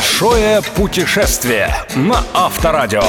Большое путешествие на Авторадио.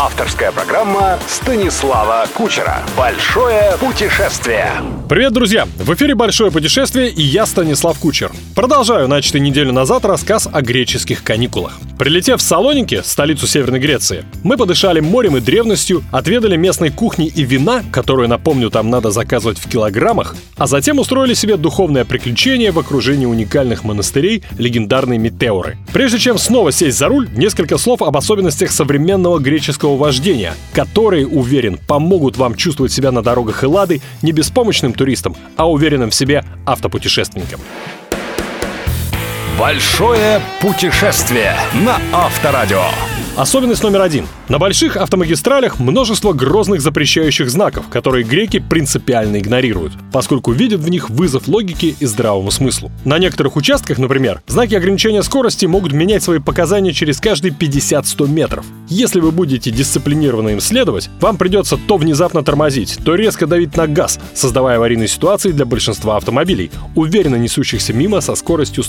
Авторская программа Станислава Кучера. Большое путешествие. Привет, друзья! В эфире «Большое путешествие» и я, Станислав Кучер. Продолжаю начатый неделю назад рассказ о греческих каникулах. Прилетев в Салоники, столицу Северной Греции, мы подышали морем и древностью, отведали местной кухни и вина, которую, напомню, там надо заказывать в килограммах, а затем устроили себе духовное приключение в окружении уникальных монастырей легендарной Метеоры. Прежде чем снова сесть за руль, несколько слов об особенностях современного греческого вождения, которые, уверен, помогут вам чувствовать себя на дорогах Эллады не беспомощным туристом, а уверенным в себе автопутешественником. Большое путешествие на Авторадио. Особенность номер один. На больших автомагистралях множество грозных запрещающих знаков, которые греки принципиально игнорируют, поскольку видят в них вызов логике и здравому смыслу. На некоторых участках, например, знаки ограничения скорости могут менять свои показания через каждые 50-100 метров. Если вы будете дисциплинированно им следовать, вам придется то внезапно тормозить, то резко давить на газ, создавая аварийные ситуации для большинства автомобилей, уверенно несущихся мимо со скоростью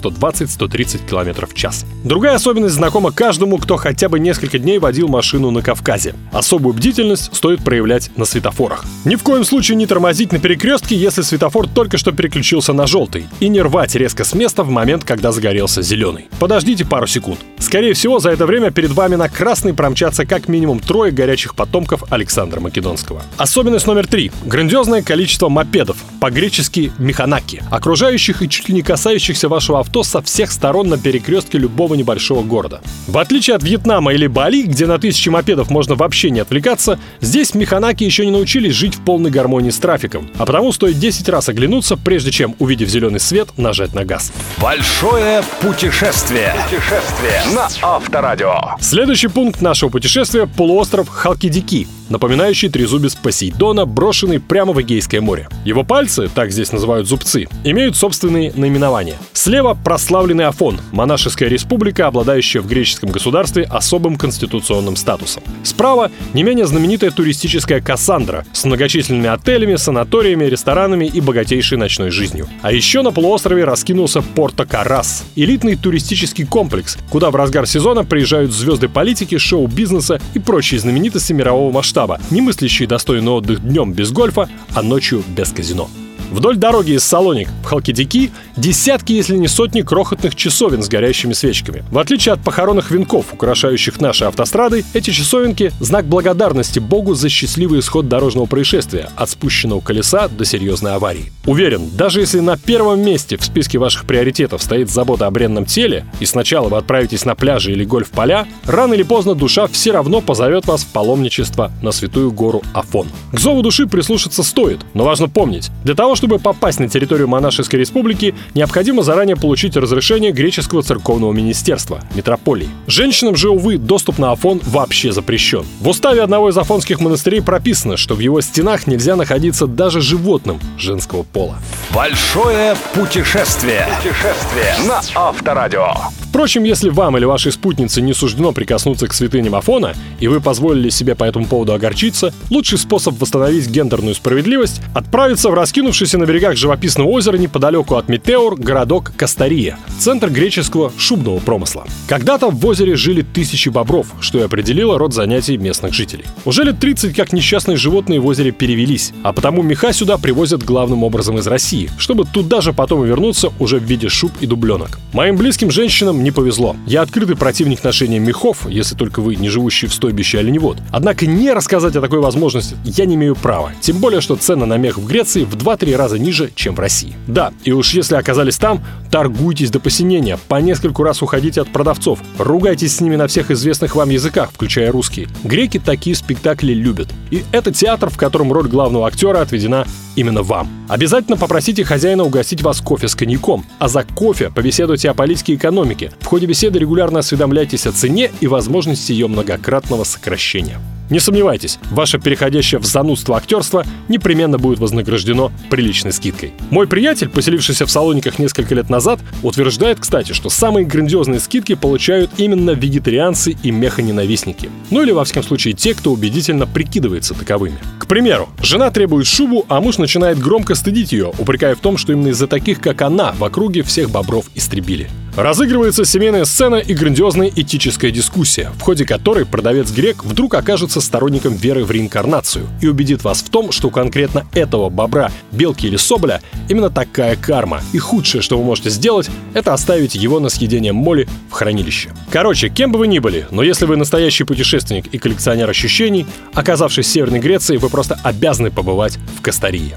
120-130 км в час. Другая особенность знакома каждому, кто хотя бы несколько дней водил машину на Кавказе. Особую бдительность стоит проявлять на светофорах. Ни в коем случае не тормозить на перекрестке, если светофор только что переключился на желтый, и не рвать резко с места в момент, когда загорелся зеленый. Подождите пару секунд. Скорее всего, за это время перед вами на красный промчатся как минимум трое горячих потомков Александра Македонского. Особенность номер три. Грандиозное количество мопедов, по-гречески механаки, окружающих и чуть ли не касающихся вашего авто со всех сторон на перекрестке любого небольшого города. В отличие от Вьетнама или Бали, где на тысячи мопедов можно вообще не отвлекаться, здесь механаки еще не научились жить в полной гармонии с трафиком, а потому стоит 10 раз оглянуться, прежде чем, увидев зеленый свет, нажать на газ. Большое путешествие. Путешествие на Авторадио. Следующий пункт нашего путешествия – полуостров Халкидики, напоминающий трезубец Посейдона, брошенный прямо в Эгейское море. Его пальцы, так здесь называют зубцы, имеют собственные наименования. Слева прославленный Афон, монашеская республика, обладающая в греческом государстве особым конституционным статусом. Справа не менее знаменитая туристическая Кассандра с многочисленными отелями, санаториями, ресторанами и богатейшей ночной жизнью. А еще на полуострове раскинулся Порто Карас, элитный туристический комплекс, куда в разгар сезона приезжают звезды политики, шоу-бизнеса и прочие знаменитости мирового масштаба, не мыслящие достойный отдых днем без гольфа, а ночью без казино. Вдоль дороги из Салоник в Халкидики десятки, если не сотни крохотных часовен с горящими свечками. В отличие от похоронных венков, украшающих наши автострады, эти часовенки — знак благодарности Богу за счастливый исход дорожного происшествия, от спущенного колеса до серьезной аварии. Уверен, даже если на первом месте в списке ваших приоритетов стоит забота о бренном теле, и сначала вы отправитесь на пляжи или гольф-поля, рано или поздно душа все равно позовет вас в паломничество на святую гору Афон. К зову души прислушаться стоит, но важно помнить, для того, чтобы попасть на территорию монашеской республики, необходимо заранее получить разрешение греческого церковного министерства, метрополии. Женщинам же, увы, доступ на Афон вообще запрещен. В уставе одного из афонских монастырей прописано, что в его стенах нельзя находиться даже животным женского пола. Большое путешествие. Путешествие на Авторадио. Впрочем, если вам или вашей спутнице не суждено прикоснуться к святыням Афона, и вы позволили себе по этому поводу огорчиться, лучший способ восстановить гендерную справедливость — отправиться в раскинувшийся на берегах живописного озера неподалеку от Метеор городок Кастария, центр греческого шубного промысла. Когда-то в озере жили тысячи бобров, что и определило род занятий местных жителей. Уже лет 30 как несчастные животные в озере перевелись, а потому меха сюда привозят главным образом из России, чтобы туда же потом вернуться уже в виде шуб и дубленок. Моим близким женщинам не повезло. Я открытый противник ношения мехов, если только вы не живущий в стойбище оленевод. Однако не рассказать о такой возможности я не имею права. Тем более, что цены на мех в Греции в 2-3 раза ниже, чем в России. Да, и уж если оказались там, торгуйтесь до посинения, по нескольку раз уходите от продавцов, ругайтесь с ними на всех известных вам языках, включая русский. Греки такие спектакли любят. И это театр, в котором роль главного актера отведена именно вам. Обязательно попросите хозяина угостить вас кофе с коньяком, а за кофе побеседуйте о политике и экономике. В ходе беседы регулярно осведомляйтесь о цене и возможности ее многократного сокращения. Не сомневайтесь, ваше переходящее в занудство актерство непременно будет вознаграждено приличной скидкой. Мой приятель, поселившийся в Салониках несколько лет назад, утверждает, кстати, что самые грандиозные скидки получают именно вегетарианцы и механенавистники. Ну или, во всяком случае, те, кто убедительно прикидывается таковыми. Примеру, жена требует шубу, а муж начинает громко стыдить ее, упрекая в том, что именно из-за таких, как она, в округе всех бобров истребили. Разыгрывается семейная сцена и грандиозная этическая дискуссия, в ходе которой продавец Грек вдруг окажется сторонником веры в реинкарнацию и убедит вас в том, что у конкретно этого бобра, белки или соболя именно такая карма. И худшее, что вы можете сделать, это оставить его на съедение моли в хранилище. Короче, кем бы вы ни были, но если вы настоящий путешественник и коллекционер ощущений, оказавшись в Северной Греции, вы просто обязаны побывать в Кастарии.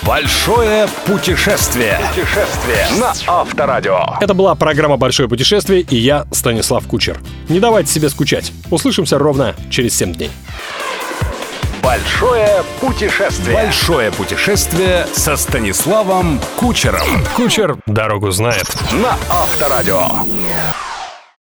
Большое путешествие. Путешествие на Авторадио. Это была программа «Большое путешествие» и я, Станислав Кучер. Не давайте себе скучать. Услышимся ровно через 7 дней. Большое путешествие. Большое путешествие со Станиславом Кучером. Кучер дорогу знает. На Авторадио.